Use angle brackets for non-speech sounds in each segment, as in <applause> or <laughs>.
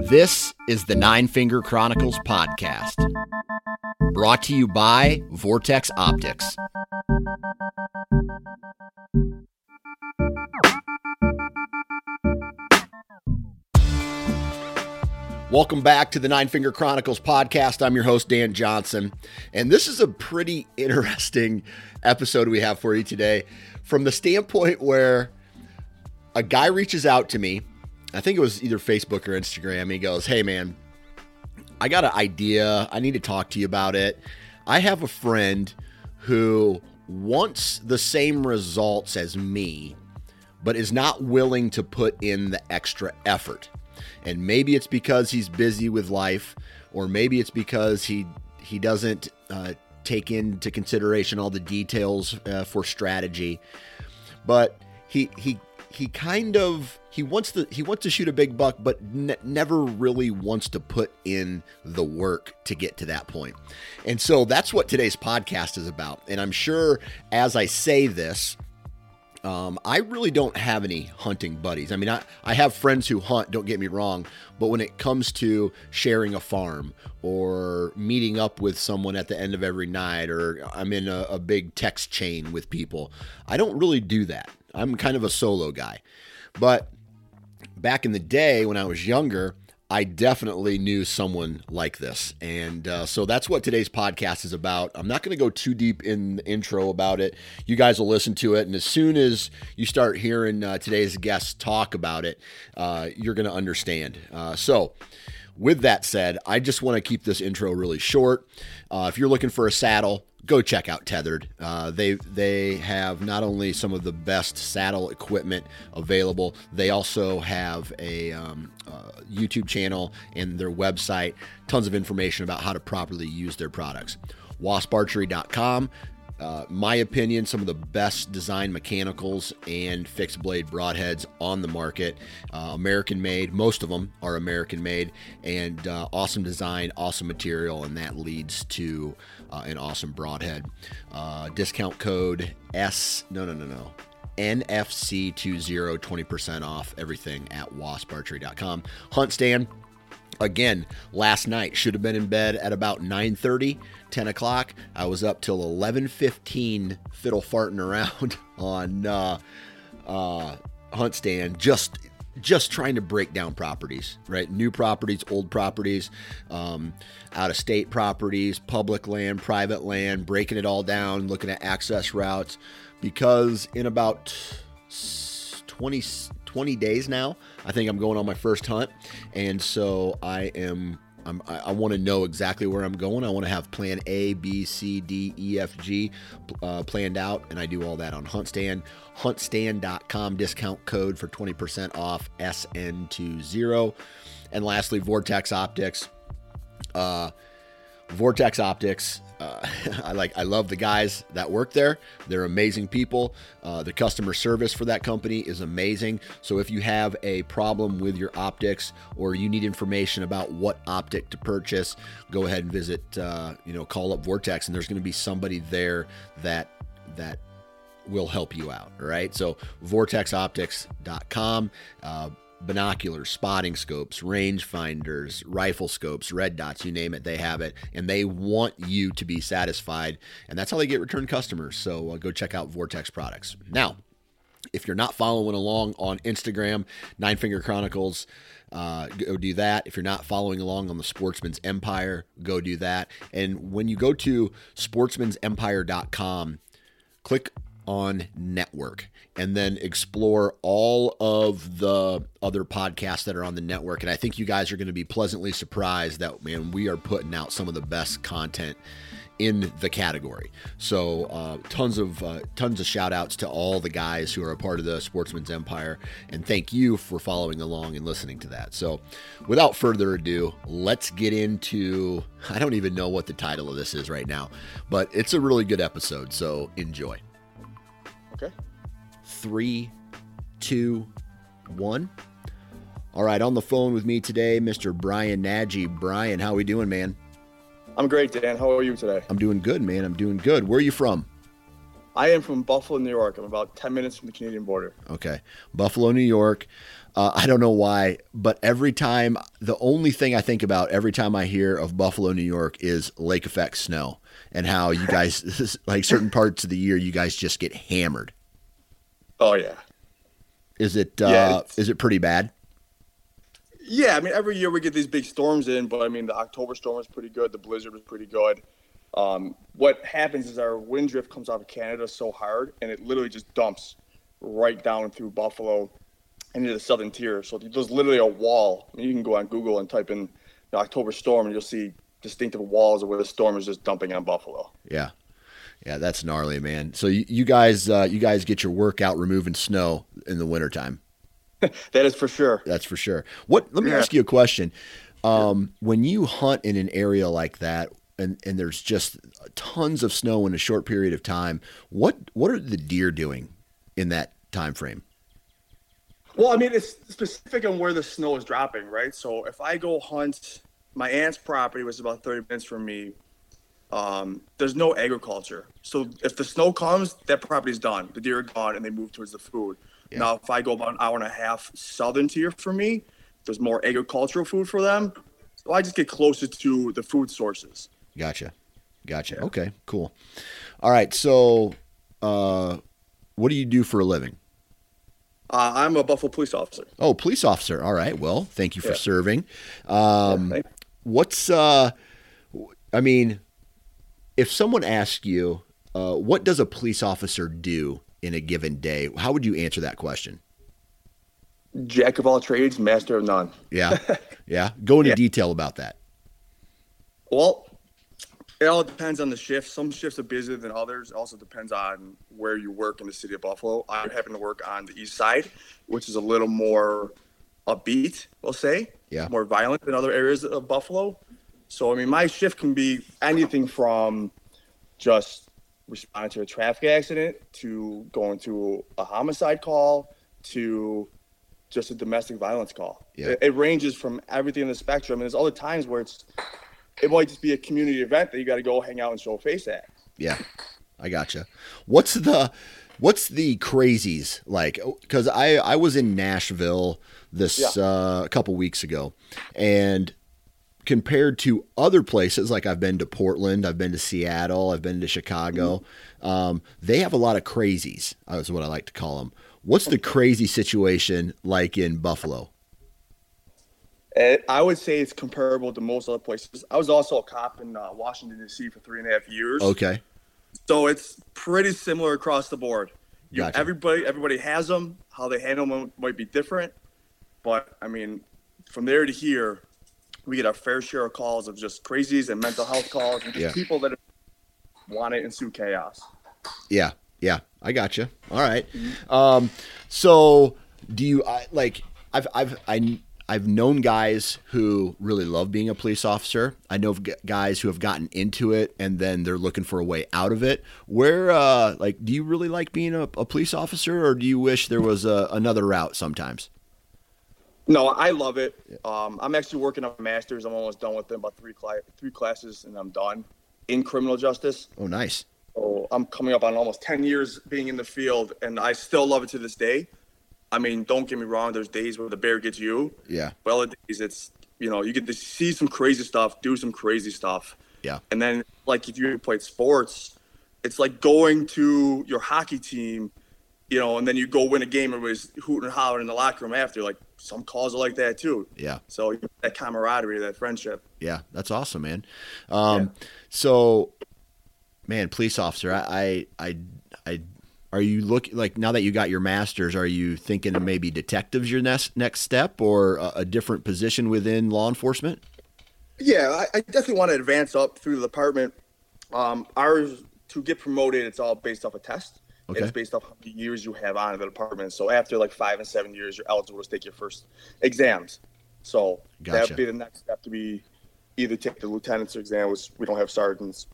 This is the Nine Finger Chronicles podcast, brought to you by Vortex Optics. Welcome back to the Nine Finger Chronicles podcast. I'm your host, Dan Johnson. And this is a pretty interesting episode we have for you today from the standpoint where a guy reaches out to me. I think it was either Facebook or Instagram. He goes, Hey, man, I got an idea. I need to talk to you about it. I have a friend who wants the same results as me, but is not willing to put in the extra effort. And maybe it's because he's busy with life, or maybe it's because he he doesn't uh, take into consideration all the details uh, for strategy. But he he he kind of he wants to he wants to shoot a big buck, but ne- never really wants to put in the work to get to that point. And so that's what today's podcast is about. And I'm sure as I say this, um, I really don't have any hunting buddies. I mean, I, I have friends who hunt, don't get me wrong, but when it comes to sharing a farm or meeting up with someone at the end of every night, or I'm in a, a big text chain with people, I don't really do that. I'm kind of a solo guy. But back in the day when I was younger, I definitely knew someone like this. And uh, so that's what today's podcast is about. I'm not going to go too deep in the intro about it. You guys will listen to it. And as soon as you start hearing uh, today's guests talk about it, uh, you're going to understand. Uh, so, with that said, I just want to keep this intro really short. Uh, if you're looking for a saddle, go check out Tethrd. Uh, they they have not only some of the best saddle equipment available, they also have a um, uh, YouTube channel and their website. Tons of information about how to properly use their products. WaspArchery.com. Uh, my opinion, some of the best design mechanicals and fixed blade broadheads on the market. Uh, American made, most of them are American made, and uh, awesome design, awesome material, and that leads to uh, an awesome broadhead. Uh, discount code S, no, no, no, no. NFC20, 20% off everything at wasparchery.com. HuntStand, again last night should have been in bed at about 9.30 10 o'clock. I was up till 11.15 fiddle farting around <laughs> on uh, uh, HuntStand just just trying to break down properties right? New properties old properties um, out of state properties public land private land breaking it all down looking at access routes. Because in about 20 20 days now. I think I'm going on my first hunt, and so I am. I'm, i I want to know exactly where I'm going. I want to have plan A, B, C, D, E, F, G uh, planned out, and I do all that on HuntStand. HuntStand.com discount code for 20% off SN20. And lastly, Vortex Optics. Uh, Vortex Optics uh, <laughs> I like I love the guys that work there. They're amazing people. Uh, the customer service for that company is amazing. So if you have a problem with your optics or you need information about what optic to purchase, go ahead and visit. Uh, you know, call up Vortex, and there's going to be somebody there that that will help you out. All right. So vortexoptics.com. Uh, binoculars, spotting scopes, range finders, rifle scopes, red dots, you name it, they have it. And they want you to be satisfied. And that's how they get return customers. So uh, go check out Vortex products. Now, if you're not following along on Instagram, Nine Finger Chronicles, uh, go do that. If you're not following along on the Sportsman's Empire, go do that. And when you go to sportsmansempire.com, click on network and then explore all of the other podcasts that are on the network. And I think you guys are going to be pleasantly surprised that, man, we are putting out some of the best content in the category. So uh, tons of uh, tons of shout outs to all the guys who are a part of the Sportsman's Empire, and thank you for following along and listening to that. So, without further ado, let's get into. I don't even know what the title of this is right now, but it's a really good episode. So enjoy. Okay. Three, two, one. All right, on the phone with me today, Mr. Brian Nagy. Brian, how we doing, man? I'm great, Dan. How are you today? I'm doing good, man. I'm doing good. Where are you from? I am from Buffalo, New York. I'm about 10 minutes from the Canadian border. Okay. Buffalo, New York. Uh, I don't know why, but every time, the only thing I think about every time I hear of Buffalo, New York is lake effect snow and how you guys, <laughs> like certain parts of the year, you guys just get hammered. Oh, yeah. Is it, uh, is it pretty bad? Yeah, I mean, every year we get these big storms in, but I mean, the October storm was pretty good. The blizzard was pretty good. Um, what happens is our wind drift comes out of Canada so hard, and it literally just dumps right down through Buffalo into the southern tier. So there's literally a wall. I mean, you can go on Google and type in the October storm, and you'll see distinctive walls of where the storm is just dumping on Buffalo. Yeah, yeah, that's gnarly, man. So you, you guys, uh, you guys get your workout removing snow in the wintertime. <laughs> that is for sure. That's for sure. What? Let me yeah. ask you a question. Um, yeah. When you hunt in an area like that, and and there's just tons of snow in a short period of time, what what are the deer doing in that time frame? Well, I mean, it's specific on where the snow is dropping, right? So if I go hunt, my aunt's property was about 30 minutes from me. Um, there's no agriculture. So if the snow comes, that property's done. The deer are gone and they move towards the food. Yeah. Now, if I go about an hour and a half southern tier for me, there's more agricultural food for them. So I just get closer to the food sources. Gotcha. Gotcha. Yeah. Okay, cool. All right. So, uh, what do you do for a living? Uh, I'm a Buffalo police officer. Oh, police officer. All right. Well, thank you for yeah. serving. Um, yeah, what's, uh, I mean, if someone asks you, uh, what does a police officer do in a given day? How would you answer that question? Jack of all trades, master of none. Yeah. <laughs> Yeah. Go into yeah. detail about that. Well, it all depends on the shift. Some shifts are busier than others. It also depends on where you work in the city of Buffalo. I happen to work on the east side, which is a little more upbeat, we'll say. Yeah. More violent than other areas of Buffalo. So, I mean, my shift can be anything from just responding to a traffic accident to going to a homicide call to just a domestic violence call. Yeah. It, it, ranges from everything in the spectrum. And there's other times where it's it might just be a community event that you got to go hang out and show a face at. Yeah, I gotcha. What's the what's the crazies like? Because I I was in Nashville this yeah. uh, a couple weeks ago, and compared to other places like I've been to Portland, I've been to Seattle, I've been to Chicago. Mm-hmm. Um, they have a lot of crazies. Is what I like to call them. What's the <laughs> crazy situation like in Buffalo? I would say it's comparable to most other places. I was also a cop in uh, Washington D.C. for three and a half years. Okay. So it's pretty similar across the board. You, gotcha. Everybody, everybody has them. How they handle them might be different, but I mean, from there to here, we get our fair share of calls of just crazies and mental health calls and yeah. people that want to ensue chaos. Yeah, yeah, I got you. All right. mm-hmm. Um, so do you I, like? I've I've I. I've known guys who really love being a police officer. I know guys who have gotten into it and then they're looking for a way out of it. Where, uh, like, do you really like being a, a police officer, or do you wish there was a, another route sometimes? No, I love it. Um, I'm actually working on a master's. I'm almost done with them, about three cl- three classes, and I'm done in criminal justice. Oh, nice. So I'm coming up on almost 10 years being in the field, and I still love it to this day. I mean, don't get me wrong. There's days where the bear gets you. Yeah. Well, other days it's you know you get to see some crazy stuff, do some crazy stuff. Yeah. And then like if you played sports, it's like going to your hockey team, you know, and then you go win a game and was hooting and hollering in the locker room after. Like some calls are like that too. Yeah. So that camaraderie, that friendship. Yeah, that's awesome, man. Um, yeah. so, man, police officer, I, I, I, I are you looking like now that you got your masters? Are you thinking of maybe detectives your next next step or a, a different position within law enforcement? Yeah, I, I, definitely want to advance up through the department. Um, ours to get promoted, it's all based off a test. Okay. It's based off how many years you have on the department. So after like five and seven years, you're eligible to take your first exams. So gotcha. that would be the next step to be either take the lieutenant's exam, which we don't have sergeants,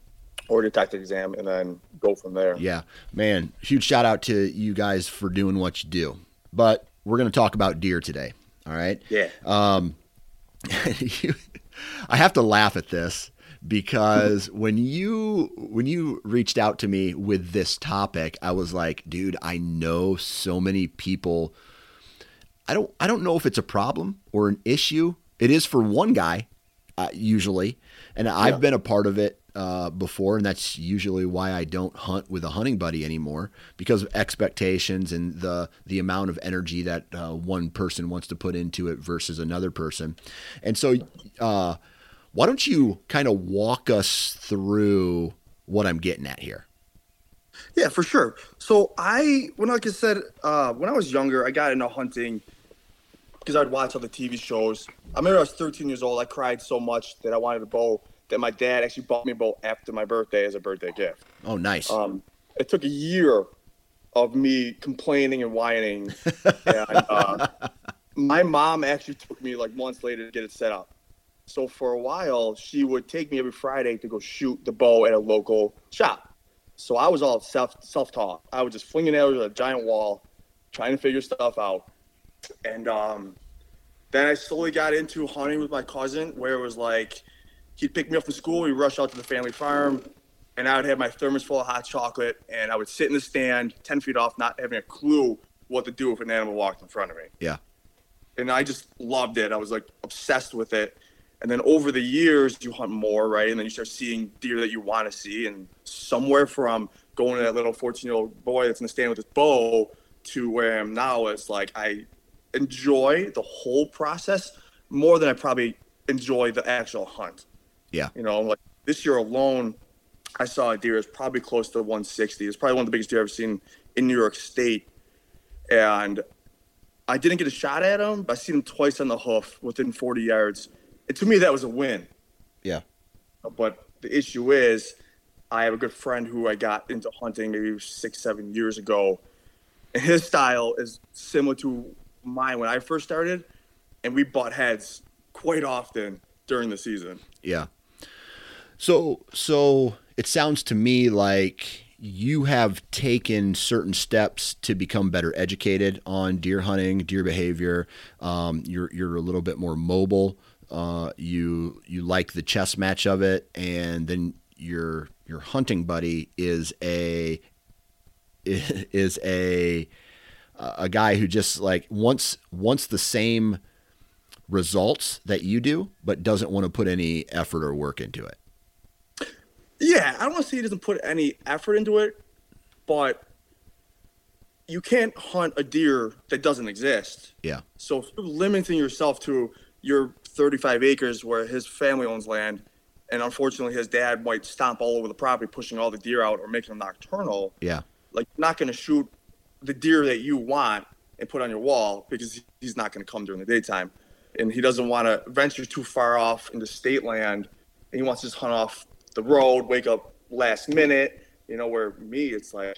or detective exam, and then go from there. Yeah, man, huge shout out to you guys for doing what you do. But we're going to talk about deer today. All right. Yeah. Um, <laughs> you, I have to laugh at this because <laughs> when you when you reached out to me with this topic, I was like, dude, I know so many people. I don't I don't know if it's a problem or an issue. It is for one guy, uh, usually, and yeah. I've been a part of it uh, before, and that's usually why I don't hunt with a hunting buddy anymore because of expectations and the the amount of energy that uh, one person wants to put into it versus another person, and so uh, why don't you kind of walk us through what I'm getting at here? Yeah, for sure. So I, when like I said, uh, when I was younger, I got into hunting because I'd watch all the TV shows. I remember I was 13 years old. I cried so much that I wanted a bow that my dad actually bought me a bow after my birthday as a birthday gift. Oh, nice. Um, it took a year of me complaining and whining. <laughs> and, uh, my mom actually took me like months later to get it set up. So for a while, she would take me every Friday to go shoot the bow at a local shop. So I was all self self taught. I was just flinging arrows at a giant wall, trying to figure stuff out. And um, then I slowly got into hunting with my cousin, where it was like he'd pick me up from school, we'd rush out to the family farm, and I would have my thermos full of hot chocolate, and I would sit in the stand, ten feet off, not having a clue what to do if an animal walked in front of me. Yeah. And I just loved it. I was like obsessed with it. And then over the years, you hunt more, right? And then you start seeing deer that you want to see. And somewhere from going to that little 14 year old boy that's in the stand with his bow to where I am now, it's like I enjoy the whole process more than I probably enjoy the actual hunt. Yeah. You know, like this year alone, I saw a deer is probably close to 160. It's probably one of the biggest deer I've seen in New York State. And I didn't get a shot at him, but I seen him twice on the hoof within 40 yards and to me, that was a win. Yeah. But the issue is, I have a good friend who I got into hunting maybe six, seven years ago. And his style is similar to mine when I first started. And we butt heads quite often during the season. Yeah. So, so it sounds to me like you have taken certain steps to become better educated on deer hunting, deer behavior. Um, you're you're a little bit more mobile. Uh, you you like the chess match of it, and then your your hunting buddy is a is a a guy who just like wants wants the same results that you do, but doesn't want to put any effort or work into it. Yeah, I don't want to say he doesn't put any effort into it, but you can't hunt a deer that doesn't exist. Yeah. So if you're limiting yourself to your 35 acres where his family owns land, and unfortunately his dad might stomp all over the property, pushing all the deer out or making them nocturnal. Yeah, like you're not going to shoot the deer that you want and put on your wall because he's not going to come during the daytime, and he doesn't want to venture too far off into state land. And he wants to just hunt off the road, wake up last minute. You know, where me, it's like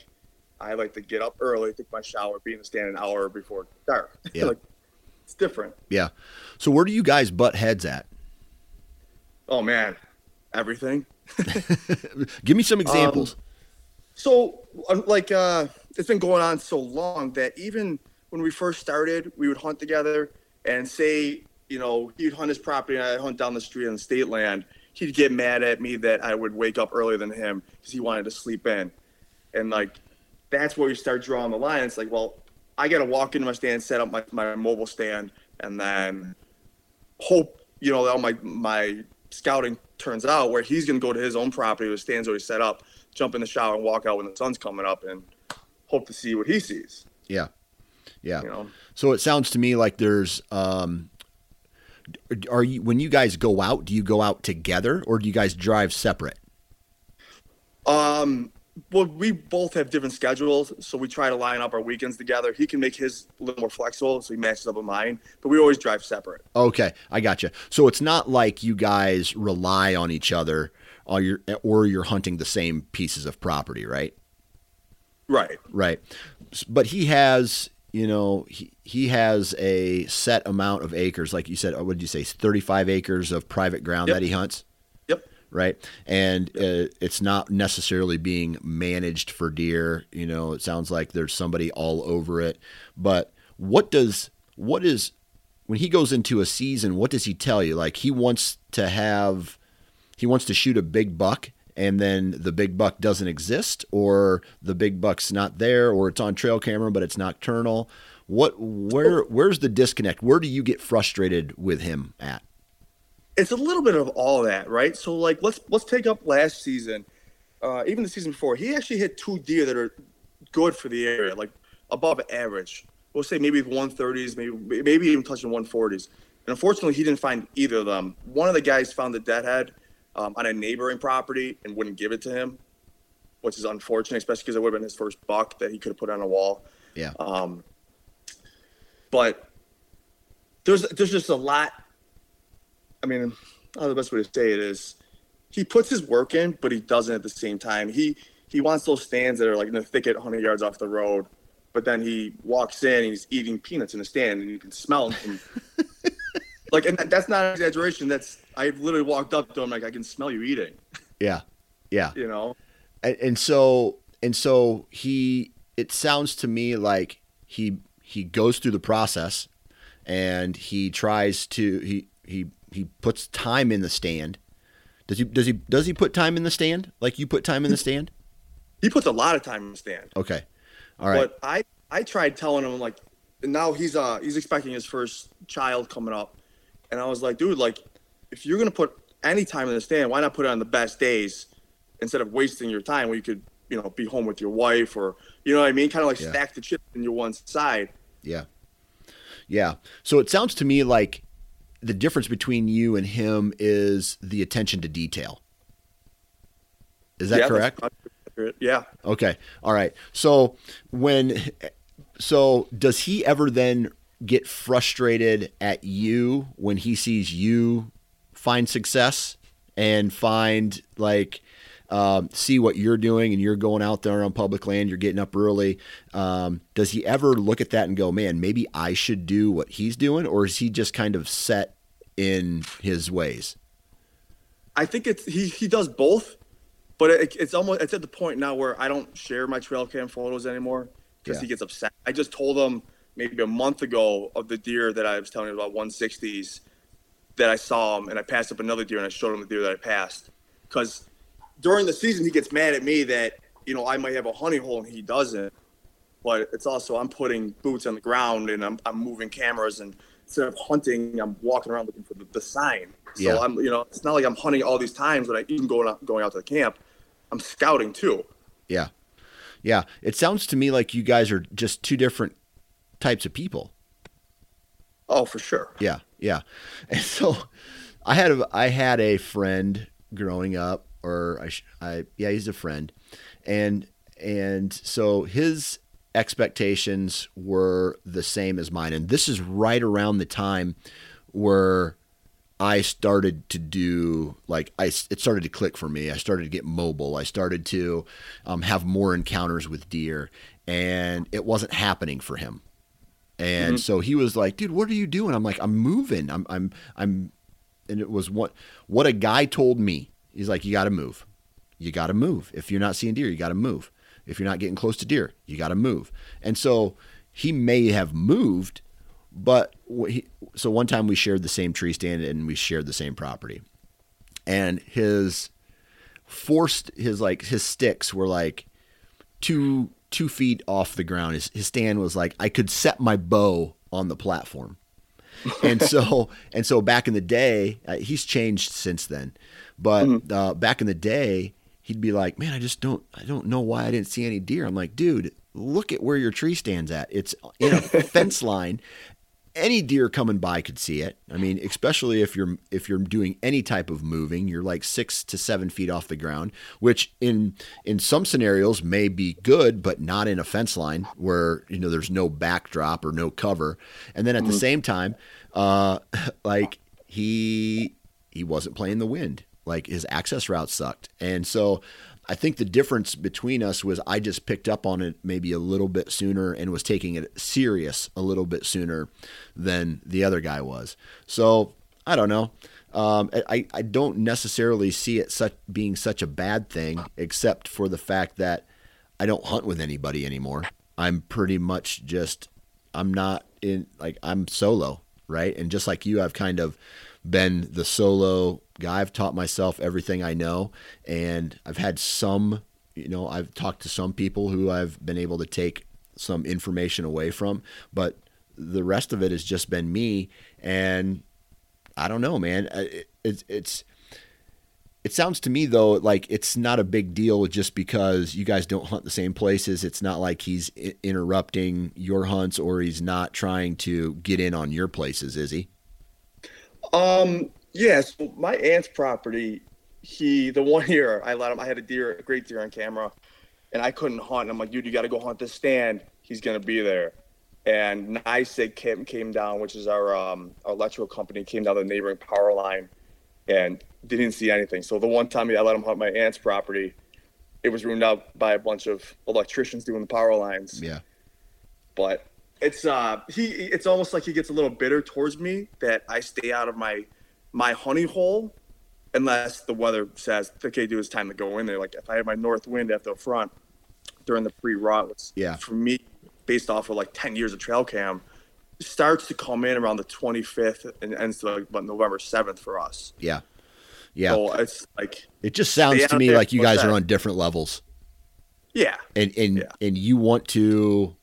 I like to get up early, take my shower, be in the stand an hour before dark. <laughs> Yeah. like it's different. Yeah. So where do you guys butt heads at? Oh man, everything. <laughs> Give me some examples. Um, so like uh, it's been going on so long that even when we first started, we would hunt together and say, you know, he'd hunt his property and I'd hunt down the street on the state land. He'd get mad at me that I would wake up earlier than him because he wanted to sleep in. And like that's where you start drawing the line. It's like, well, I got to walk into my stand, set up my, my mobile stand, and then hope you know that my my scouting turns out where he's going to go to his own property with stands already set up, jump in the shower and walk out when the sun's coming up, and hope to see what he sees. Yeah, yeah. You know? So it sounds to me like there's. Um, are you when you guys go out? Do you go out together or do you guys drive separate? Um, well, we both have different schedules, so we try to line up our weekends together. He can make his a little more flexible, so he matches up with mine. But we always drive separate. Okay, I got you. So it's not like you guys rely on each other, or you're or you're hunting the same pieces of property, right? Right. Right. But he has, you know, he he has a set amount of acres, like you said. What did you say? Thirty-five acres of private ground Yep. that he hunts. Yep. right? And uh, it's not necessarily being managed for deer. You know, it sounds like there's somebody all over it. But what does what is when he goes into a season? What does he tell you? Like he wants to have he wants to shoot a big buck. And then the big buck doesn't exist, or the big buck's not there, or it's on trail camera but it's nocturnal. What, where, where's the disconnect? Where do you get frustrated with him at? it's a little bit of all that, right? So like let's let's take up last season, uh, even the season before. He actually hit two deer that are good for the area, like above average. We'll say maybe 130s, maybe maybe even touching 140s. And unfortunately, he didn't find either of them. One of the guys found the deadhead um, on a neighboring property and wouldn't give it to him, which is unfortunate, especially because it would have been his first buck that he could have put on a wall. Yeah. Um, but there's there's just a lot. I mean, I the best way to say it is, he puts his work in, but he doesn't at the same time. He he wants those stands that are like in the thicket, 100 yards off the road. But then he walks in and he's eating peanuts in the stand, and you can smell him. <laughs> Like, and that's not an exaggeration. That's I literally walked up to him like I can smell you eating. Yeah. Yeah. You know, and, and so and so he it sounds to me like he he goes through the process and he tries to he he he puts time in the stand does he does he does he put time in the stand like you put time in the stand he puts a lot of time in the stand. okay all right But I I tried telling him like now he's uh he's expecting his first child coming up, and I was like, dude, like if you're gonna put any time in the stand, why not put it on the best days instead of wasting your time where you could you know be home with your wife or you know what I mean, kind of like Yeah. stack the chips in your one side. yeah yeah so it sounds to me like the difference between you and him is the attention to detail is that Yeah, correct. Yeah. Okay. All right. So when so does he ever then get frustrated at you when he sees you find success and find like um, see what you're doing and you're going out there on public land, you're getting up early. Um, does he ever look at that and go, man, maybe I should do what he's doing? Or is he just kind of set in his ways? I think it's he he does both, but it, it's almost it's at the point now where I don't share my trail cam photos anymore because Yeah. he gets upset. I just told him maybe a month ago of the deer that I was telling you about 160s that I saw him, and I passed up another deer and I showed him the deer that I passed because during the season he gets mad at me that you know I might have a honey hole and he doesn't, but it's also I'm putting boots on the ground and I'm I'm moving cameras and instead of hunting I'm walking around looking for the, the sign. So Yeah. I'm, you know, it's not like I'm hunting all these times when I even going out, going out to the camp. I'm scouting too. Yeah. Yeah. It sounds to me like you guys are just two different types of people. Oh, for sure. Yeah, yeah. <laughs> And so I had a I had a friend growing up, or I, I yeah, he's a friend, and and so his expectations were the same as mine, and this is right around the time where I started to do like I it started to click for me. I started to get mobile. I started to um, have more encounters with deer, and it wasn't happening for him. And mm-hmm. so he was like, "Dude, what are you doing?" I'm like, "I'm moving. I'm I'm I'm." And it was what what a guy told me. He's like, "You got to move. You got to move. If you're not seeing deer, you got to move. If you're not getting close to deer, you got to move." And so he may have moved, but he, so one time we shared the same tree stand and we shared the same property, and his forced his like his sticks were like two two feet off the ground. His his stand was like I could set my bow on the platform. and <laughs> so and so back in the day, uh, he's changed since then. But uh, back in the day, he'd be like, "Man, I just don't I don't know why I didn't see any deer." I'm like, "Dude, look at where your tree stands at. It's in a <laughs> fence line." Any deer coming by could see it. I mean, especially if you're if you're doing any type of moving, you're like six to seven feet off the ground, which in in some scenarios may be good, but not in a fence line where you know there's no backdrop or no cover. And then at mm-hmm. the same time, uh, <laughs> like he he wasn't playing the wind, like his access route sucked, and so I think the difference between us was I just picked up on it maybe a little bit sooner and was taking it serious a little bit sooner than the other guy was. So I don't know. Um, I, I don't necessarily see it such being such a bad thing, except for the fact that I don't hunt with anybody anymore. I'm pretty much just I'm not in like I'm solo, right? And just like you, I've kind of been the solo guy. I've taught myself everything I know, and I've had some, you know, I've talked to some people who I've been able to take some information away from, but the rest of it has just been me. And I don't know, man. It, it, it's it sounds to me though like it's not a big deal just because you guys don't hunt the same places. It's not like he's interrupting your hunts or he's not trying to get in on your places, is he? Um, yeah. So my aunt's property, he the one year I let him. I had a deer, a great deer on camera, and I couldn't hunt. And I'm like, dude, you got to go hunt this stand. He's gonna be there. And NYSEG came came down, which is our um our electrical company, came down the neighboring power line, and didn't see anything. So the one time I let him hunt my aunt's property, it was ruined out by a bunch of electricians doing the power lines. Yeah. But it's uh he it's almost like he gets a little bitter towards me that I stay out of my my honey hole unless the weather says okay dude it's time to go in there. Like if I have my north wind at the front during the pre-rut which yeah. for me based off of like 10 years of trail cam starts to come in around the 25th and ends to like about November 7th for us. Yeah. Yeah. So it's like it just sounds to me like you guys that. are on different levels. Yeah. And and yeah. and you want to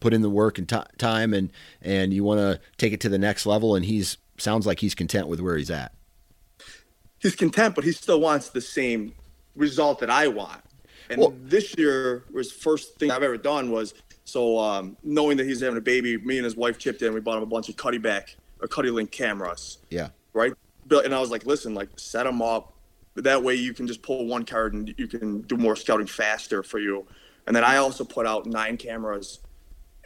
put in the work and t- time and and you want to take it to the next level and he's sounds like he's content with where he's at. He's content but he still wants the same result that i want. And well, this year was first thing i've ever done was so um, knowing that he's having a baby me and his wife chipped in we bought him a bunch of Cuddeback or CuddeLink cameras. Yeah. Right? And i was like listen like set them up. That way you can just pull one card and you can do more scouting faster for you. And then i also put out nine cameras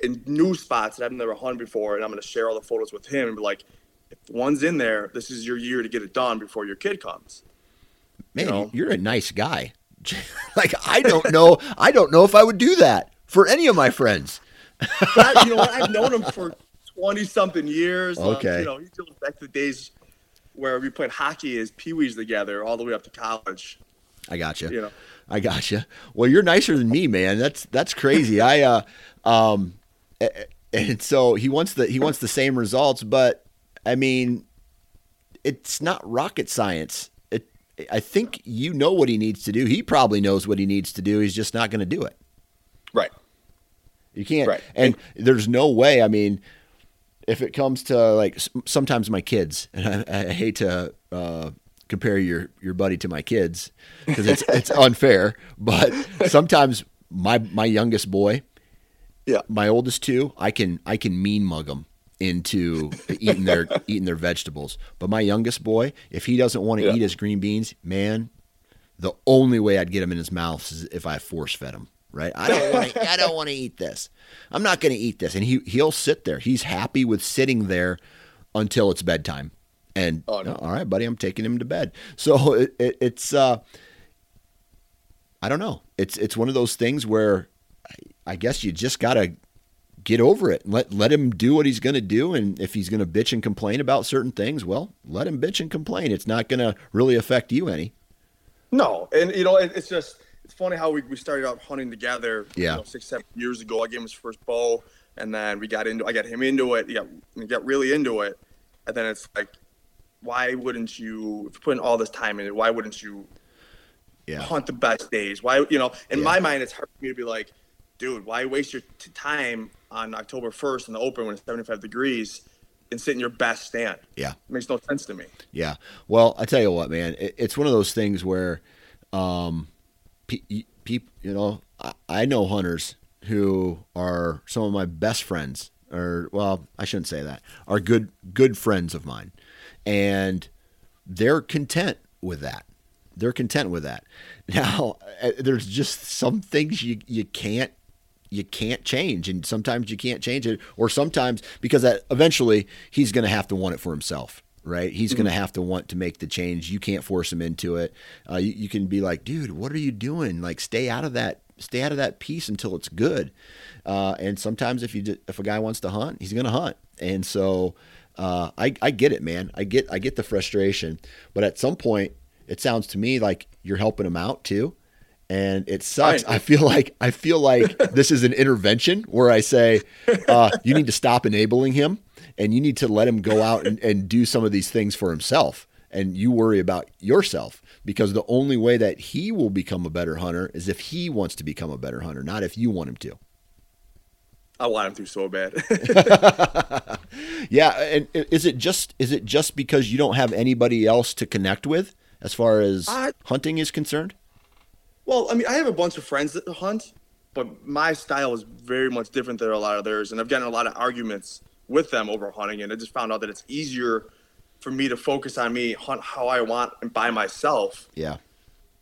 in new spots that I've never hunted before, and I'm going to share all the photos with him and be like, if one's in there, this is your year to get it done before your kid comes. Man, you know? you're a nice guy. <laughs> like I don't know, I don't know if I would do that for any of my friends. <laughs> but you know? I've known him for twenty something years. Okay, um, you know, he goes back to the days where we played hockey as peewees together, all the way up to college. I got you. You know, I got you. Well, you're nicer than me, man. That's that's crazy. I uh, um, and so he wants the he wants the same results, but I mean, it's not rocket science. It, I think you know what he needs to do. He probably knows what he needs to do. He's just not going to do it. Right. You can't. Right. And there's no way. I mean, if it comes to like sometimes my kids, and I, I hate to uh, compare your your buddy to my kids because it's <laughs> it's unfair, but sometimes my my youngest boy yeah. My oldest two, I can I can mean mug them into <laughs> eating their eating their vegetables. But my youngest boy, if he doesn't want to yeah. eat his green beans, man, the only way I'd get him in his mouth is if I force fed him. Right? I don't want to. I don't want to eat this. I'm not going to eat this. And he he'll sit there. He's happy with sitting there until it's bedtime. And oh, no. all right, buddy, I'm taking him to bed. So it, it, it's uh, I don't know. It's it's one of those things where I guess you just got to get over it. Let let him do what he's going to do and if he's going to bitch and complain about certain things well let him bitch and complain. It's not going to really affect you any. No and you know it, it's just it's funny how we, we started out hunting together yeah. you know, six seven years ago. I gave him his first bow and then we got into i got him into it. Yeah, got, he got really into it. And then it's like why wouldn't you if you're putting all this time in it why wouldn't you yeah. hunt the best days? Why you know in yeah. my mind it's hard for me to be like dude, why waste your t- time on October 1st in the open when it's 75 degrees and sit in your best stand? Yeah. It makes no sense to me. Yeah. Well, I tell you what, man, it, it's one of those things where, um, people, you know, I, I know hunters who are some of my best friends or well, I shouldn't say that, are good good friends of mine, and they're content with that. They're content with that. <laughs> Now, uh, there's just some things you you can't you can't change, and sometimes you can't change it, or sometimes because that eventually he's going to have to want it for himself right? He's mm-hmm. going to have to want to make the change. You can't force him into it. Uh, you, you, can be like, dude, what are you doing? Like, stay out of that. Stay out of that piece until it's good. Uh, and sometimes if you if a guy wants to hunt, he's going to hunt. And so uh, I I get it, man. I get I get the frustration. But at some point, it sounds to me like you're helping him out too. And it sucks. I feel like I feel like <laughs> this is an intervention where I say uh, you need to stop enabling him and you need to let him go out and, and do some of these things for himself and you worry about yourself because the only way that he will become a better hunter is if he wants to become a better hunter, not if you want him to. I want him to so bad. <laughs> yeah, and is it just is it just because you don't have anybody else to connect with as far as I, hunting is concerned? Well, I mean, I have a bunch of friends that hunt, but my style is very much different than a lot of theirs, and I've gotten a lot of arguments with them over hunting, and I just found out that it's easier for me to focus on me, hunt how I want, and by myself. Yeah.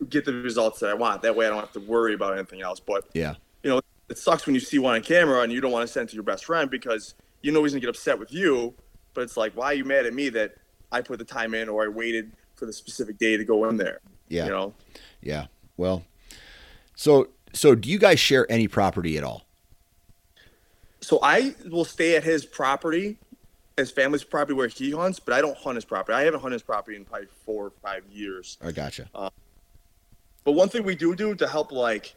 Get the results that I want. That way, I don't have to worry about anything else. But yeah, you know, it sucks when you see one on camera and you don't want to send it to your best friend because you know he's gonna get upset with you. But it's like, why are you mad at me that I put the time in or I waited for the specific day to go in there? Yeah. You know. Yeah. Well, so so do you guys share any property at all? So I will stay at his property, his family's property where he hunts, but I don't hunt his property. I haven't hunted his property in probably four or five years. I gotcha. Uh, but one thing we do do to help like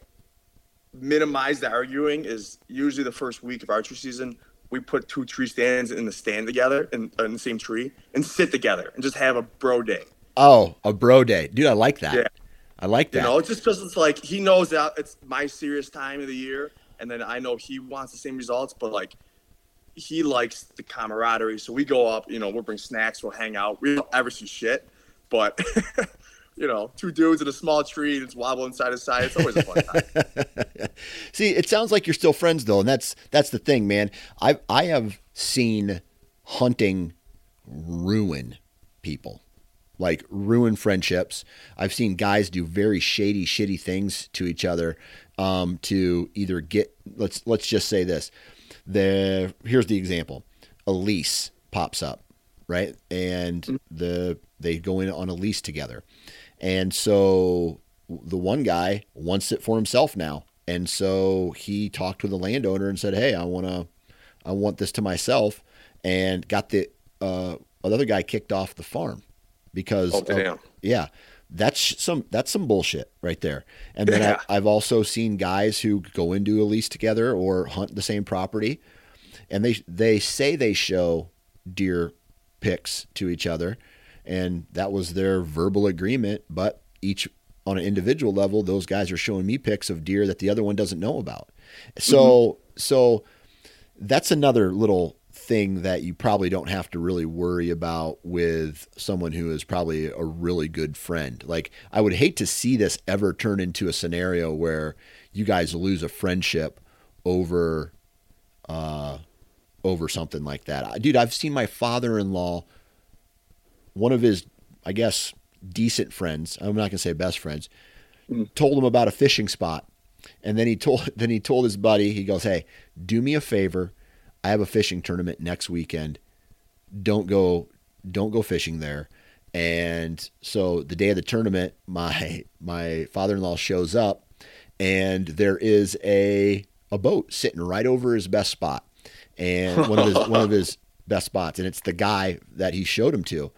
minimize the arguing is usually the first week of archery season we put two tree stands in the stand together in, in the same tree and sit together and just have a bro day. Oh, a bro day, dude! I like that. Yeah. I like that. You know, it's just because it's like he knows that it's my serious time of the year, and then I know he wants the same results, but like he likes the camaraderie. So we go up, you know, we'll bring snacks, we'll hang out. We don't ever see shit, but <laughs> you know, two dudes in a small tree and it's wobbling side to side. It's always a fun time. <laughs> see, it sounds like you're still friends though, and that's that's the thing, man. I I have seen hunting ruin people like ruin friendships. I've seen guys do very shady, shitty things to each other um, to either get let's let's just say this. The here's the example. A lease pops up, right? And mm-hmm. the they go in on a lease together. And so the one guy wants it for himself now. And so he talked with the landowner and said, "Hey, I want to I want this to myself." And got the uh, another guy kicked off the farm because oh, of, yeah, that's some that's some bullshit right there. And then yeah. I, I've also seen guys who go into a lease together or hunt the same property, and they they say they show deer pics to each other, and that was their verbal agreement. But each on an individual level, those guys are showing me pics of deer that the other one doesn't know about. So mm-hmm. so that's another little thing that you probably don't have to really worry about with someone who is probably a really good friend. Like, I would hate to see this ever turn into a scenario where you guys lose a friendship over, uh, over something like that. Dude, I've seen my father-in-law, one of his, I guess, decent friends. I'm not gonna say best friends. Mm-hmm. Told him about a fishing spot, and then he told <laughs> then he told his buddy. He goes, "Hey, do me a favor." I have a fishing tournament next weekend. Don't go don't go fishing there. And so the day of the tournament, <laughs> my my father-in-law shows up and there is a a boat sitting right over his best spot. And one of his <laughs> one of his best spots and it's the guy that he showed him to.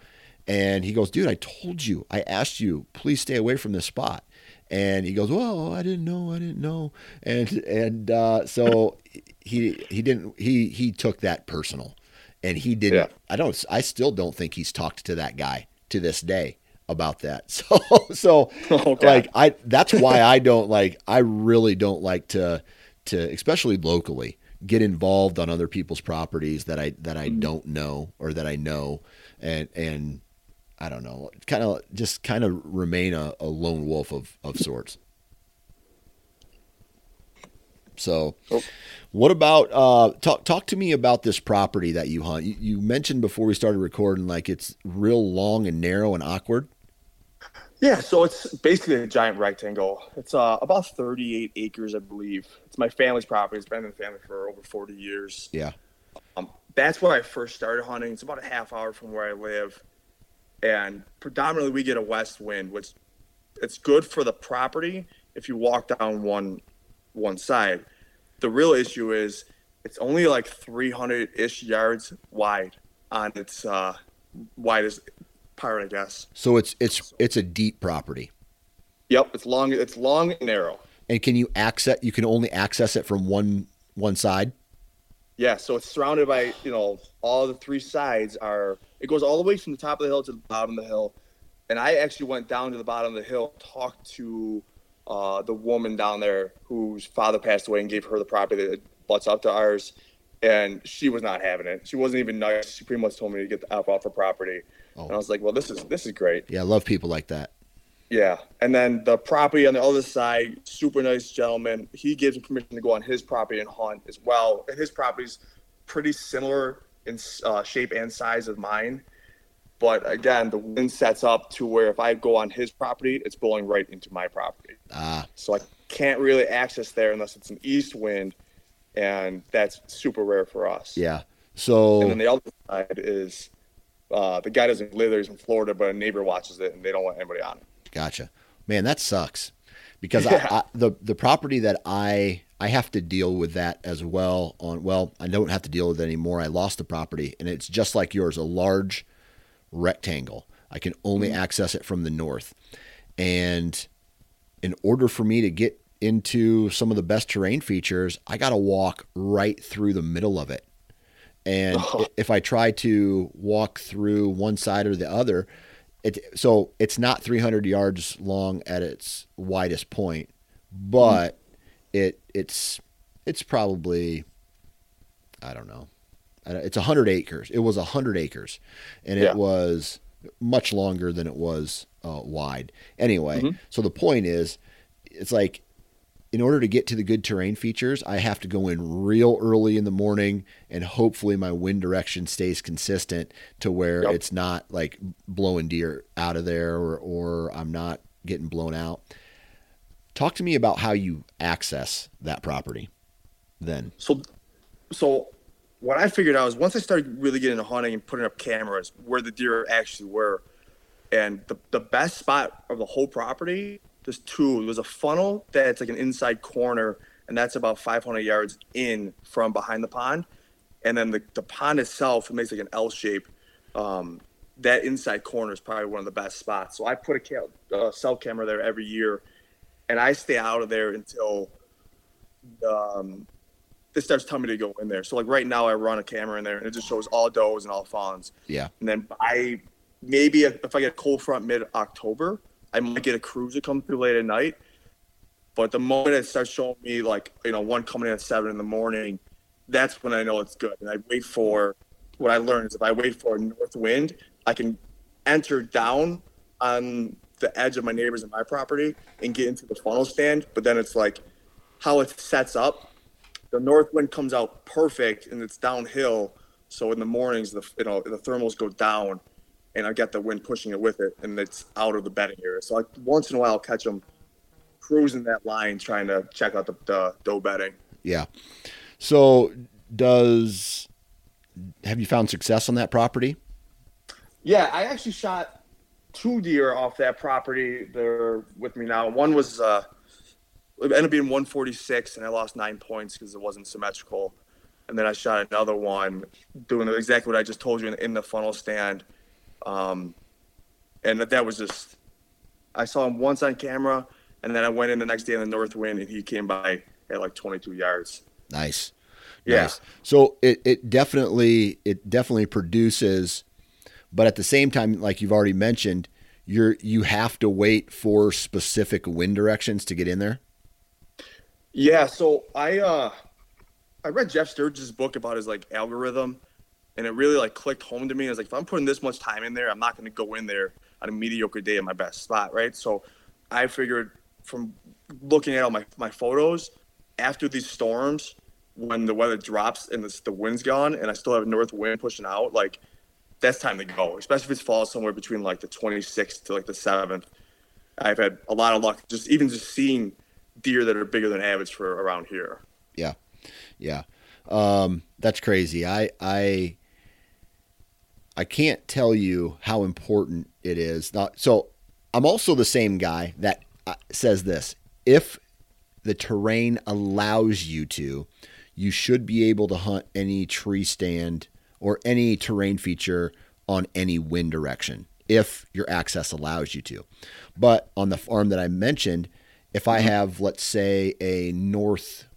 And he goes, "Dude, I told you. I asked you, please stay away from this spot." And he goes, "Well, I didn't know. I didn't know." And and uh, so he he didn't he he took that personal, and he didn't. Yeah. I don't. I still don't think he's talked to that guy to this day about that. <laughs> So so <laughs> okay. like I that's why I don't like. I really don't like to to especially locally get involved on other people's properties that I that I mm-hmm. don't know or that I know and and I don't know, kind of just kind of remain a, a lone wolf of, of sorts. So, oh. what about uh, talk talk to me about this property that you hunt? You, you mentioned before we started recording, like it's real long and narrow and awkward. Yeah, so it's basically a giant rectangle. It's uh, about 38 acres, I believe. It's my family's property. It's been in the family for over 40 years. Yeah. Um, that's where I first started hunting. It's about a half hour from where I live, and predominantly we get a west wind, which it's good for the property if you walk down one one side. The real issue is it's only like 300 ish yards wide on its uh, widest part, I guess. So it's it's it's a deep property. Yep, it's long. It's long and narrow. And can you access? You can only access it from one one side. Yeah, so it's surrounded by you know all the three sides are. It goes all the way from the top of the hill to the bottom of the hill, and I actually went down to the bottom of the hill, talked to uh, the woman down there whose father passed away and gave her the property that butts up to ours, and she was not having it. She wasn't even nice. She pretty much told me to get the f off her property, oh. and I was like, "Well, this is this is great." Yeah, I love people like that. Yeah, and then the property on the other side, super nice gentleman. He gives me permission to go on his property and hunt as well. And his property's pretty similar in uh, shape and size of mine. But again, the wind sets up to where if I go on his property, it's blowing right into my property. Ah. So I can't really access there unless it's an east wind, and that's super rare for us. Yeah. So. And then the other side is uh, the guy doesn't live there; he's in Florida, but a neighbor watches it, and they don't want anybody on it. Gotcha. Man, that sucks because yeah. I, I, the the property that I I have to deal with that as well. On well, I don't have to deal with it anymore. I lost the property, and it's just like yours, a large rectangle. I can only mm-hmm. access it from the north, and in order for me to get into some of the best terrain features, I got to walk right through the middle of it. And <laughs> oh. if I try to walk through one side or the other, it, so it's not 300 yards long at its widest point, but mm. it it's it's probably I don't know. It's 100 acres. It was 100 acres, and yeah. it was much longer than it was uh, wide. Anyway, mm-hmm. so the point is, it's like in order to get to the good terrain features, I have to go in real early in the morning and hopefully my wind direction stays consistent to where yep. it's not like blowing deer out of there or, or I'm not getting blown out. Talk to me about how you access that property then. So, so what I figured out is once I started really getting into hunting and putting up cameras where the deer actually were, and the, the best spot of the whole property there's two. There's a funnel that's like an inside corner, and that's about 500 yards in from behind the pond. And then the, the pond itself, it makes like an L shape. Um, that inside corner is probably one of the best spots. So I put a ca- uh, cell camera there every year, and I stay out of there until um, this starts telling me to go in there. So like right now, I run a camera in there, and it just shows all does and all fawns. Yeah. And then I maybe if I get a cold front mid October, I might get a cruiser come through late at night. But the moment it starts showing me like, you know, one coming in at seven in the morning, that's when I know it's good. And I wait for what I learned is if I wait for a north wind, I can enter down on the edge of my neighbors and my property and get into the funnel stand. But then it's like how it sets up. The north wind comes out perfect and it's downhill. So in the mornings, the you know the thermals go down, and I get the wind pushing it with it, and it's out of the bedding area. So like once in a while, I'll catch them cruising that line, trying to check out the, the doe bedding. Yeah. So does have you found success on that property? Yeah, I actually shot two deer off that property. They're with me now. One was uh, it ended up being 146, and I lost nine points because it wasn't symmetrical. And then I shot another one doing exactly what I just told you in, in the funnel stand um, and that was just, I saw him once on camera, and then I went in the next day in the north wind, and he came by at like 22 yards. Nice. Yeah. Nice. So it, it definitely it definitely produces, but at the same time, like you've already mentioned, you're you have to wait for specific wind directions to get in there. Yeah. So I uh I read Jeff Sturgis' book about his like algorithm and it really like clicked home to me. I was like, if I'm putting this much time in there, I'm not going to go in there on a mediocre day in my best spot, right? So I figured from looking at all my my photos, after these storms, when the weather drops and the, the wind's gone, and I still have north wind pushing out, like that's time to go. Especially if it's fall somewhere between like the 26th to like the 7th. I've had a lot of luck just even just seeing deer that are bigger than average for around here. Yeah, yeah, um, that's crazy. I I I can't tell you how important it is. So I'm also the same guy that uh, says this: if the terrain allows you to, you should be able to hunt any tree stand or any terrain feature on any wind direction if your access allows you to. But on the farm that I mentioned, if I have, let's say, a north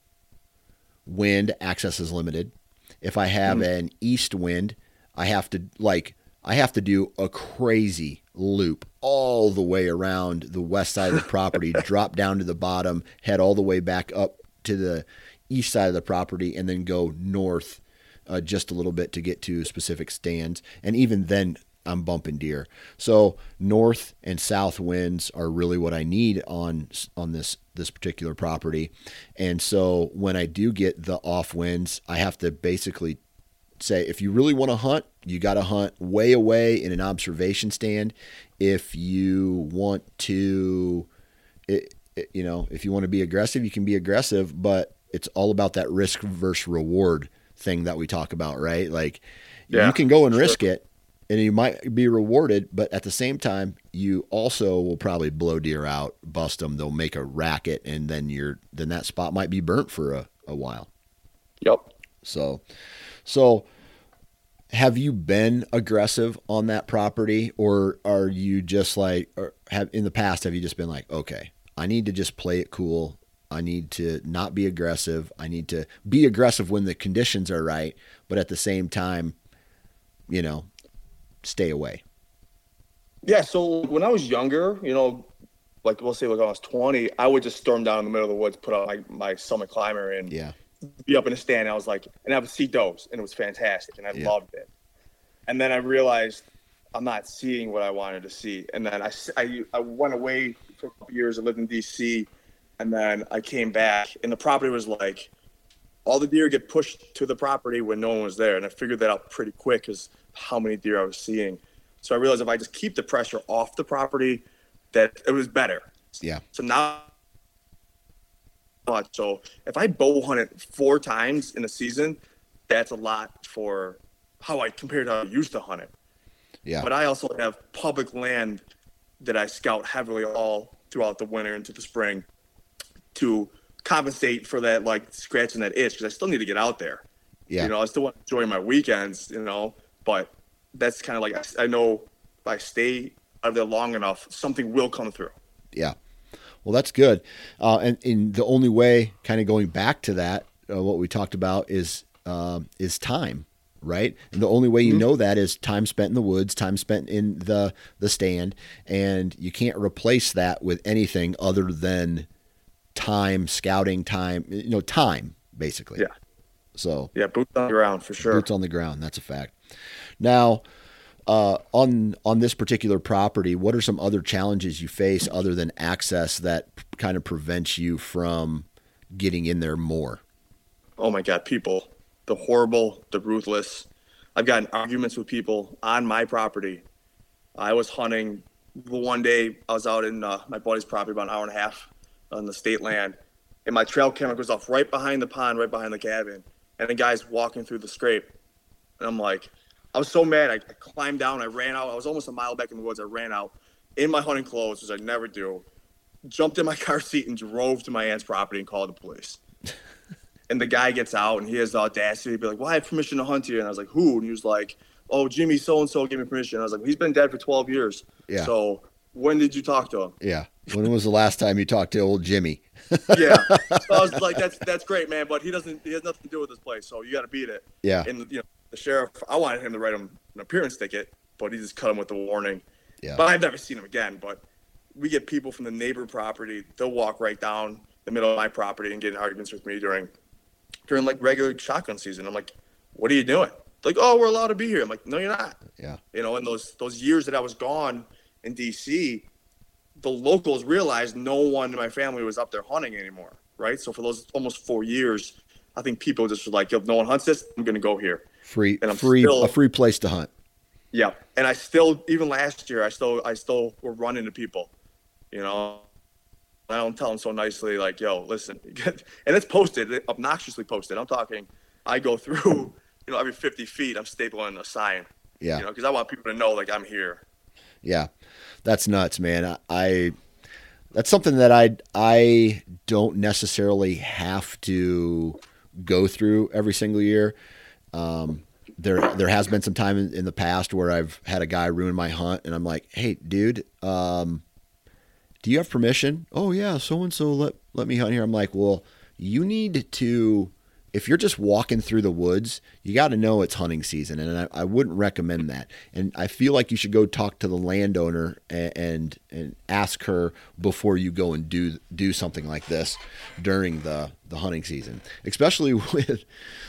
wind, access is limited. If I have mm-hmm. an east wind, I have to like I have to do a crazy loop all the way around the west side of the property, <laughs> drop down to the bottom, head all the way back up to the east side of the property, and then go north uh, just a little bit to get to specific stands. And even then, I'm bumping deer. So north and south winds are really what I need on on this this particular property. And so when I do get the off winds, I have to basically say if you really want to hunt, you got to hunt way away in an observation stand. If you want to it, it, you know, if you want to be aggressive, you can be aggressive, but it's all about that risk versus reward thing that we talk about, right? Like yeah, you can go and sure. risk it and you might be rewarded, but at the same time, you also will probably blow deer out, bust them. They'll make a racket, and then you're then that spot might be burnt for a, a while. Yep. So, so have you been aggressive on that property, or are you just like, or have in the past have you just been like, okay, I need to just play it cool. I need to not be aggressive. I need to be aggressive when the conditions are right, but at the same time, you know, stay away? Yeah, so when I was younger, you know, like we'll say like I was 20, I would just storm down in the middle of the woods, put on my, my summit climber and yeah. Be up in a stand. I was like, and I would see does and it was fantastic and I yeah. loved it. And then I realized I'm not seeing what I wanted to see. And then I, I, I went away for a couple years. I lived in DC and then I came back and the property was like, all the deer get pushed to the property when no one was there. And I figured that out pretty quick because how many deer I was seeing. So I realized if I just keep the pressure off the property, that it was better. Yeah. So now, so if I bow hunt it four times in a season, that's a lot for how I compared to how I used to hunt it. Yeah. But I also have public land that I scout heavily all throughout the winter into the spring to compensate for that, like scratching that itch, because I still need to get out there. Yeah. You know, I still want to enjoy my weekends, you know, but that's kind of like I, I know if I stay out there long enough, something will come through. Yeah. Well, that's good. Uh, and, and the only way, kind of going back to that, uh, what we talked about is uh, is time, right? And the only way you mm-hmm. know that is time spent in the woods, time spent in the the stand, and you can't replace that with anything other than time, scouting time. You know, time basically. Yeah. So yeah, boots on the ground for sure. Boots on the ground. That's a fact. Now, uh, on on this particular property, what are some other challenges you face other than access that kind of prevents you from getting in there more? Oh my God, people, the horrible, the ruthless. I've gotten arguments with people on my property. I was hunting one day. I was out in uh, my buddy's property about an hour and a half on the state land, and my trail camera goes off right behind the pond, right behind the cabin and the guy's walking through the scrape. And I'm like, I was so mad. I, I climbed down. I ran out. I was almost a mile back in the woods. I ran out in my hunting clothes, which I never do. Jumped in my <laughs> car seat and drove to my aunt's property and called the police. <laughs> and the guy gets out and he has the audacity to be like, "Well, I have permission to hunt here." And I was like, "Who?" And he was like, "Oh, Jimmy so and so gave me permission." I was like, "He's been dead for 12 years." Yeah. So when did you talk to him? Yeah. When was the last time you talked to old Jimmy? <laughs> yeah. So I was like, that's that's great, man, but he doesn't he has nothing to do with this place, so you got to beat it. Yeah. And you know, the sheriff, I wanted him to write him an appearance ticket, but he just cut him with a warning. Yeah. But I've never seen him again. But we get people from the neighbor property, they'll walk right down the middle of my property and get in arguments with me during during like regular shotgun season. I'm like, what are you doing? Like, oh, we're allowed to be here. I'm like, no, you're not. Yeah. You know, in those those years that I was gone in DC, the locals realized no one in my family was up there hunting anymore. right? So for those almost four years, I think people just were like, if no one hunts this, I'm going to go here. Free, and I'm free, still, a free place to hunt. Yeah, and I still, even last year, I still, I still were running to people, you know. I don't tell them so nicely, like, "Yo, listen," <laughs> and it's posted, obnoxiously posted. I'm talking, I go through, <laughs> you know, every 50 feet, I'm stapling a sign. Yeah. You know, because I want people to know, like, I'm here. Yeah, that's nuts, man. I, I that's something that I I don't necessarily have to go through every single year. Um, there there has been some time in, in, the past where I've had a guy ruin my hunt, and I'm like, "Hey, dude, um, do you have permission?" "Oh yeah, so and so let let me hunt here." I'm like, "Well, you need to if you're just walking through the woods, you got to know it's hunting season, and I, I, wouldn't recommend that. And I feel like you should go talk to the landowner and, and and ask her before you go and do do something like this during the the hunting season, especially <laughs> with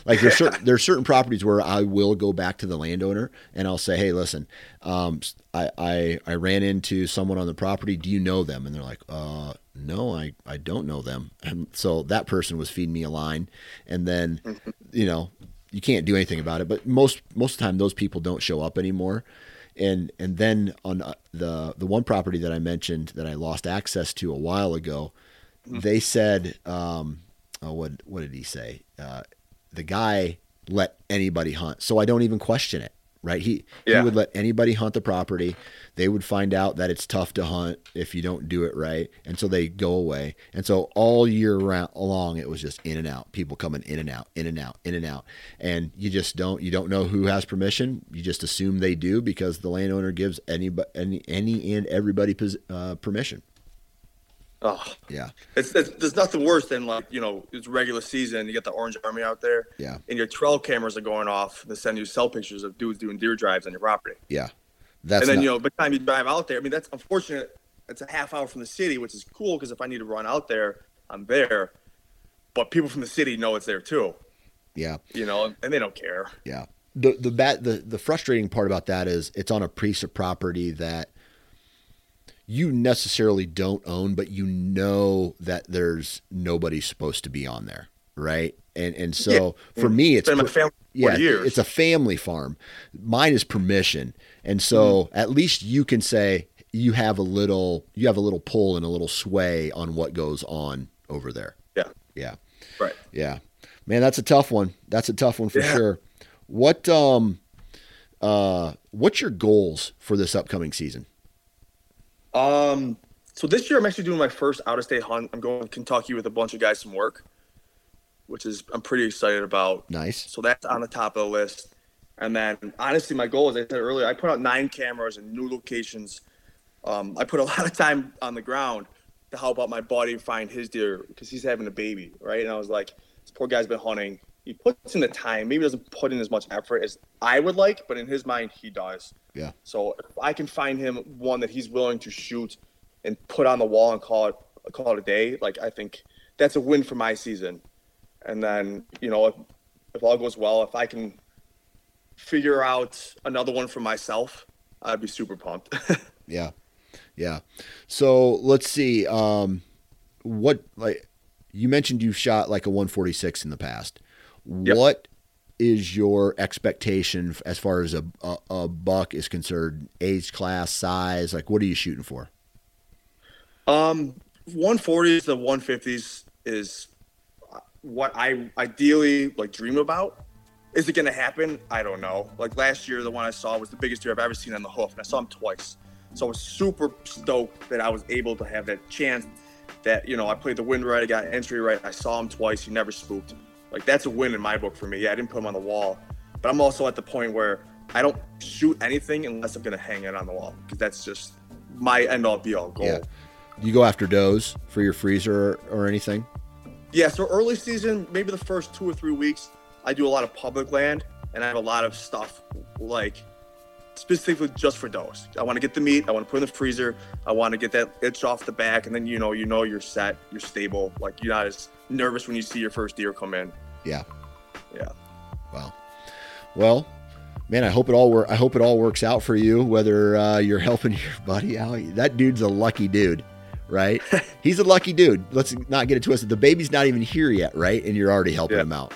like there's certain there's certain properties where I will go back to the landowner and I'll say, hey, listen, um, I, I I ran into someone on the property. Do you know them? And they're like, uh, no, I I don't know them. And so that person was feeding me a line, and then you know you can't do anything about it. But most most of the time, those people don't show up anymore. And and then on uh, the the one property that I mentioned that I lost access to a while ago, mm-hmm. they said. Um, oh, what what did he say? Uh, the guy let anybody hunt, so I don't even question it. Right? He yeah. he would let anybody hunt the property. They would find out that it's tough to hunt if you don't do it right, and so they go away. And so all year round along, it was just in and out. People coming in and out, in and out, in and out, and you just don't you don't know who has permission. You just assume they do because the landowner gives any any any and everybody uh, permission. Oh yeah, it's, it's, there's nothing worse than like you know it's regular season. You get the Orange Army out there, yeah, and your trail cameras are going off. They send you cell pictures of dudes doing deer drives on your property. Yeah, that's and then not... you know by the time you drive out there, I mean that's unfortunate. It's a half hour from the city, which is cool because if I need to run out there, I'm there. But people from the city know it's there too. Yeah, you know, and they don't care. Yeah, the the bad the the frustrating part about that is it's on a piece of property that you necessarily don't own, but you know that there's nobody supposed to be on there, right? And and so yeah. for me, it's per, yeah, it's a family farm. Mine is permission, and so mm-hmm. at least you can say you have a little you have a little pull and a little sway on what goes on over there. Yeah, yeah, right. Yeah, man, that's a tough one. That's a tough one for yeah. sure. What um, uh, what's your goals for this upcoming season? Um, so this year I'm actually doing my first out of state hunt. I'm going to Kentucky with a bunch of guys from work, which is I'm pretty excited about. Nice. So that's on the top of the list. And then honestly, my goal, as I said earlier, I put out nine cameras in new locations. Um, I put a <laughs> lot of time on the ground to help out my buddy find his deer because he's having a baby, right? And I was like, this poor guy's been hunting. He puts in the time, maybe doesn't put in as much effort as I would like, but in his mind, he does. Yeah. So if I can find him one that he's willing to shoot and put on the wall and call it call it a day, like I think that's a win for my season. And then you know if, if all goes well, if I can figure out another one for myself, I'd be super pumped. <laughs> yeah, yeah. So let's see. Um, what like you mentioned you shot like a 146 in the past. Yep. What is your expectation as far as a, a, a, buck is concerned? Age class, size, like what are you shooting for? Um, 140s to 150s is what I ideally like dream about. Is it going to happen? I don't know. Like last year, the one I saw was the biggest deer I've ever seen on the hoof, and I saw him twice. So I was super stoked that I was able to have that chance. That you know, I played the wind right, I got entry right. I saw him twice. He never spooked. Like that's a win in my book for me. Yeah, I didn't put him on the wall, but I'm also at the point where I don't shoot anything unless I'm gonna hang it on the wall because that's just my end all be all goal. Yeah. You go after does for your freezer or, or anything? Yeah. So early season, maybe the first two or three weeks, I do a lot of public land and I have a lot of stuff like specifically just for does. I want to get the meat. I want to put in the freezer. I want to get that itch off the back, and then you know, you know, you're set, you're stable. Like you're not as nervous when you see your first deer come in. Yeah. Yeah. Wow. Well, man, I hope it all work. I hope it all works out for you. Whether uh, you're helping <laughs> your buddy out, that dude's a lucky dude, right? <laughs> He's a lucky dude. Let's not get it twisted. The baby's not even here yet, right? And you're already helping Yeah. him out.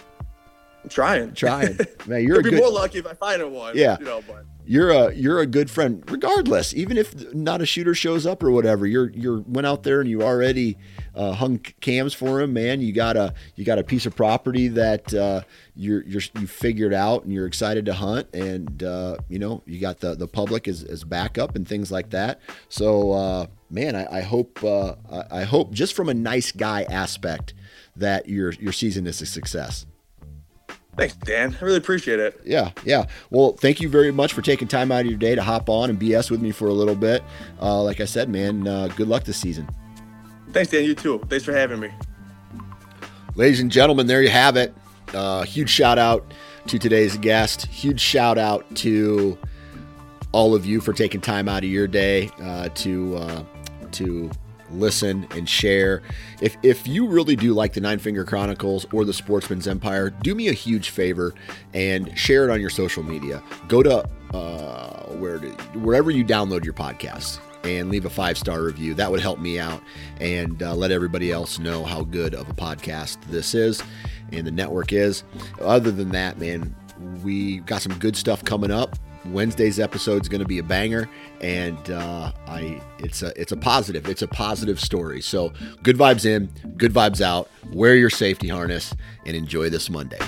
I'm trying. Trying, <laughs> man. You're a I'd be good. more lucky if I find a one. Yeah. You know, but you're a you're a good friend regardless even if not a shooter shows up or whatever you're you're went out there and you already uh, hung cams for him man. You got a you got a piece of property that uh, you're you're you figured out and you're excited to hunt and uh, you know you got the the public as, as backup and things like that. So uh, man I, I hope uh, I, I hope just from a nice guy aspect that your your season is a success thanks, Dan. I really appreciate it. yeah, yeah. Well, thank you very much for taking time out of your day to hop on and BS with me for a little bit. Uh, like I said, man, uh, good luck this season. Thanks, Dan. You too. Thanks for having me. Ladies and gentlemen, there you have it. Uh, huge shout out to today's guest. Huge shout out to all of you for taking time out of your day uh, to uh, to listen and share. If if you really do like the Nine Finger Chronicles or the Sportsman's Empire, do me a huge favor and share it on your social media. Go to uh, where to, wherever you download your podcasts and leave a five star review. That would help me out and uh, let everybody else know how good of a podcast this is and the network is. Other than that, man, we got some good stuff coming up. Wednesday's episode is going to be a banger, and uh, I it's a it's a positive it's a positive story. So good vibes in, good vibes out. Wear your safety harness and enjoy this Monday.